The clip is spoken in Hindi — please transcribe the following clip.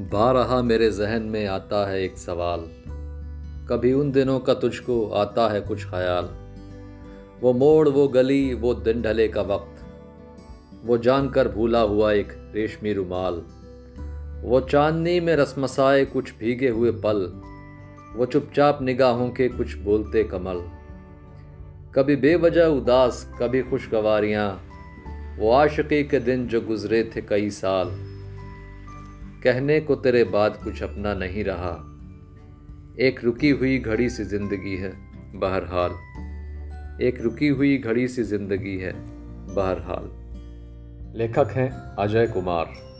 बारहा मेरे जहन में आता है एक सवाल। कभी उन दिनों का तुझको आता है कुछ ख्याल। वो मोड़, वो गली, वो दिन ढले का वक्त। वो जानकर भूला हुआ एक रेशमी रुमाल। वो चांदनी में रसमसाए कुछ भीगे हुए पल। वो चुपचाप निगाहों के कुछ बोलते कमल। कभी बेवजह उदास, कभी खुशगवारियाँ। वो आशिकी के दिन जो गुजरे थे कई साल। कहने को तेरे बाद कुछ अपना नहीं रहा। एक रुकी हुई घड़ी सी ज़िंदगी है, बहरहाल। एक रुकी हुई घड़ी सी ज़िंदगी है, बहरहाल। लेखक हैं अजय कुमार।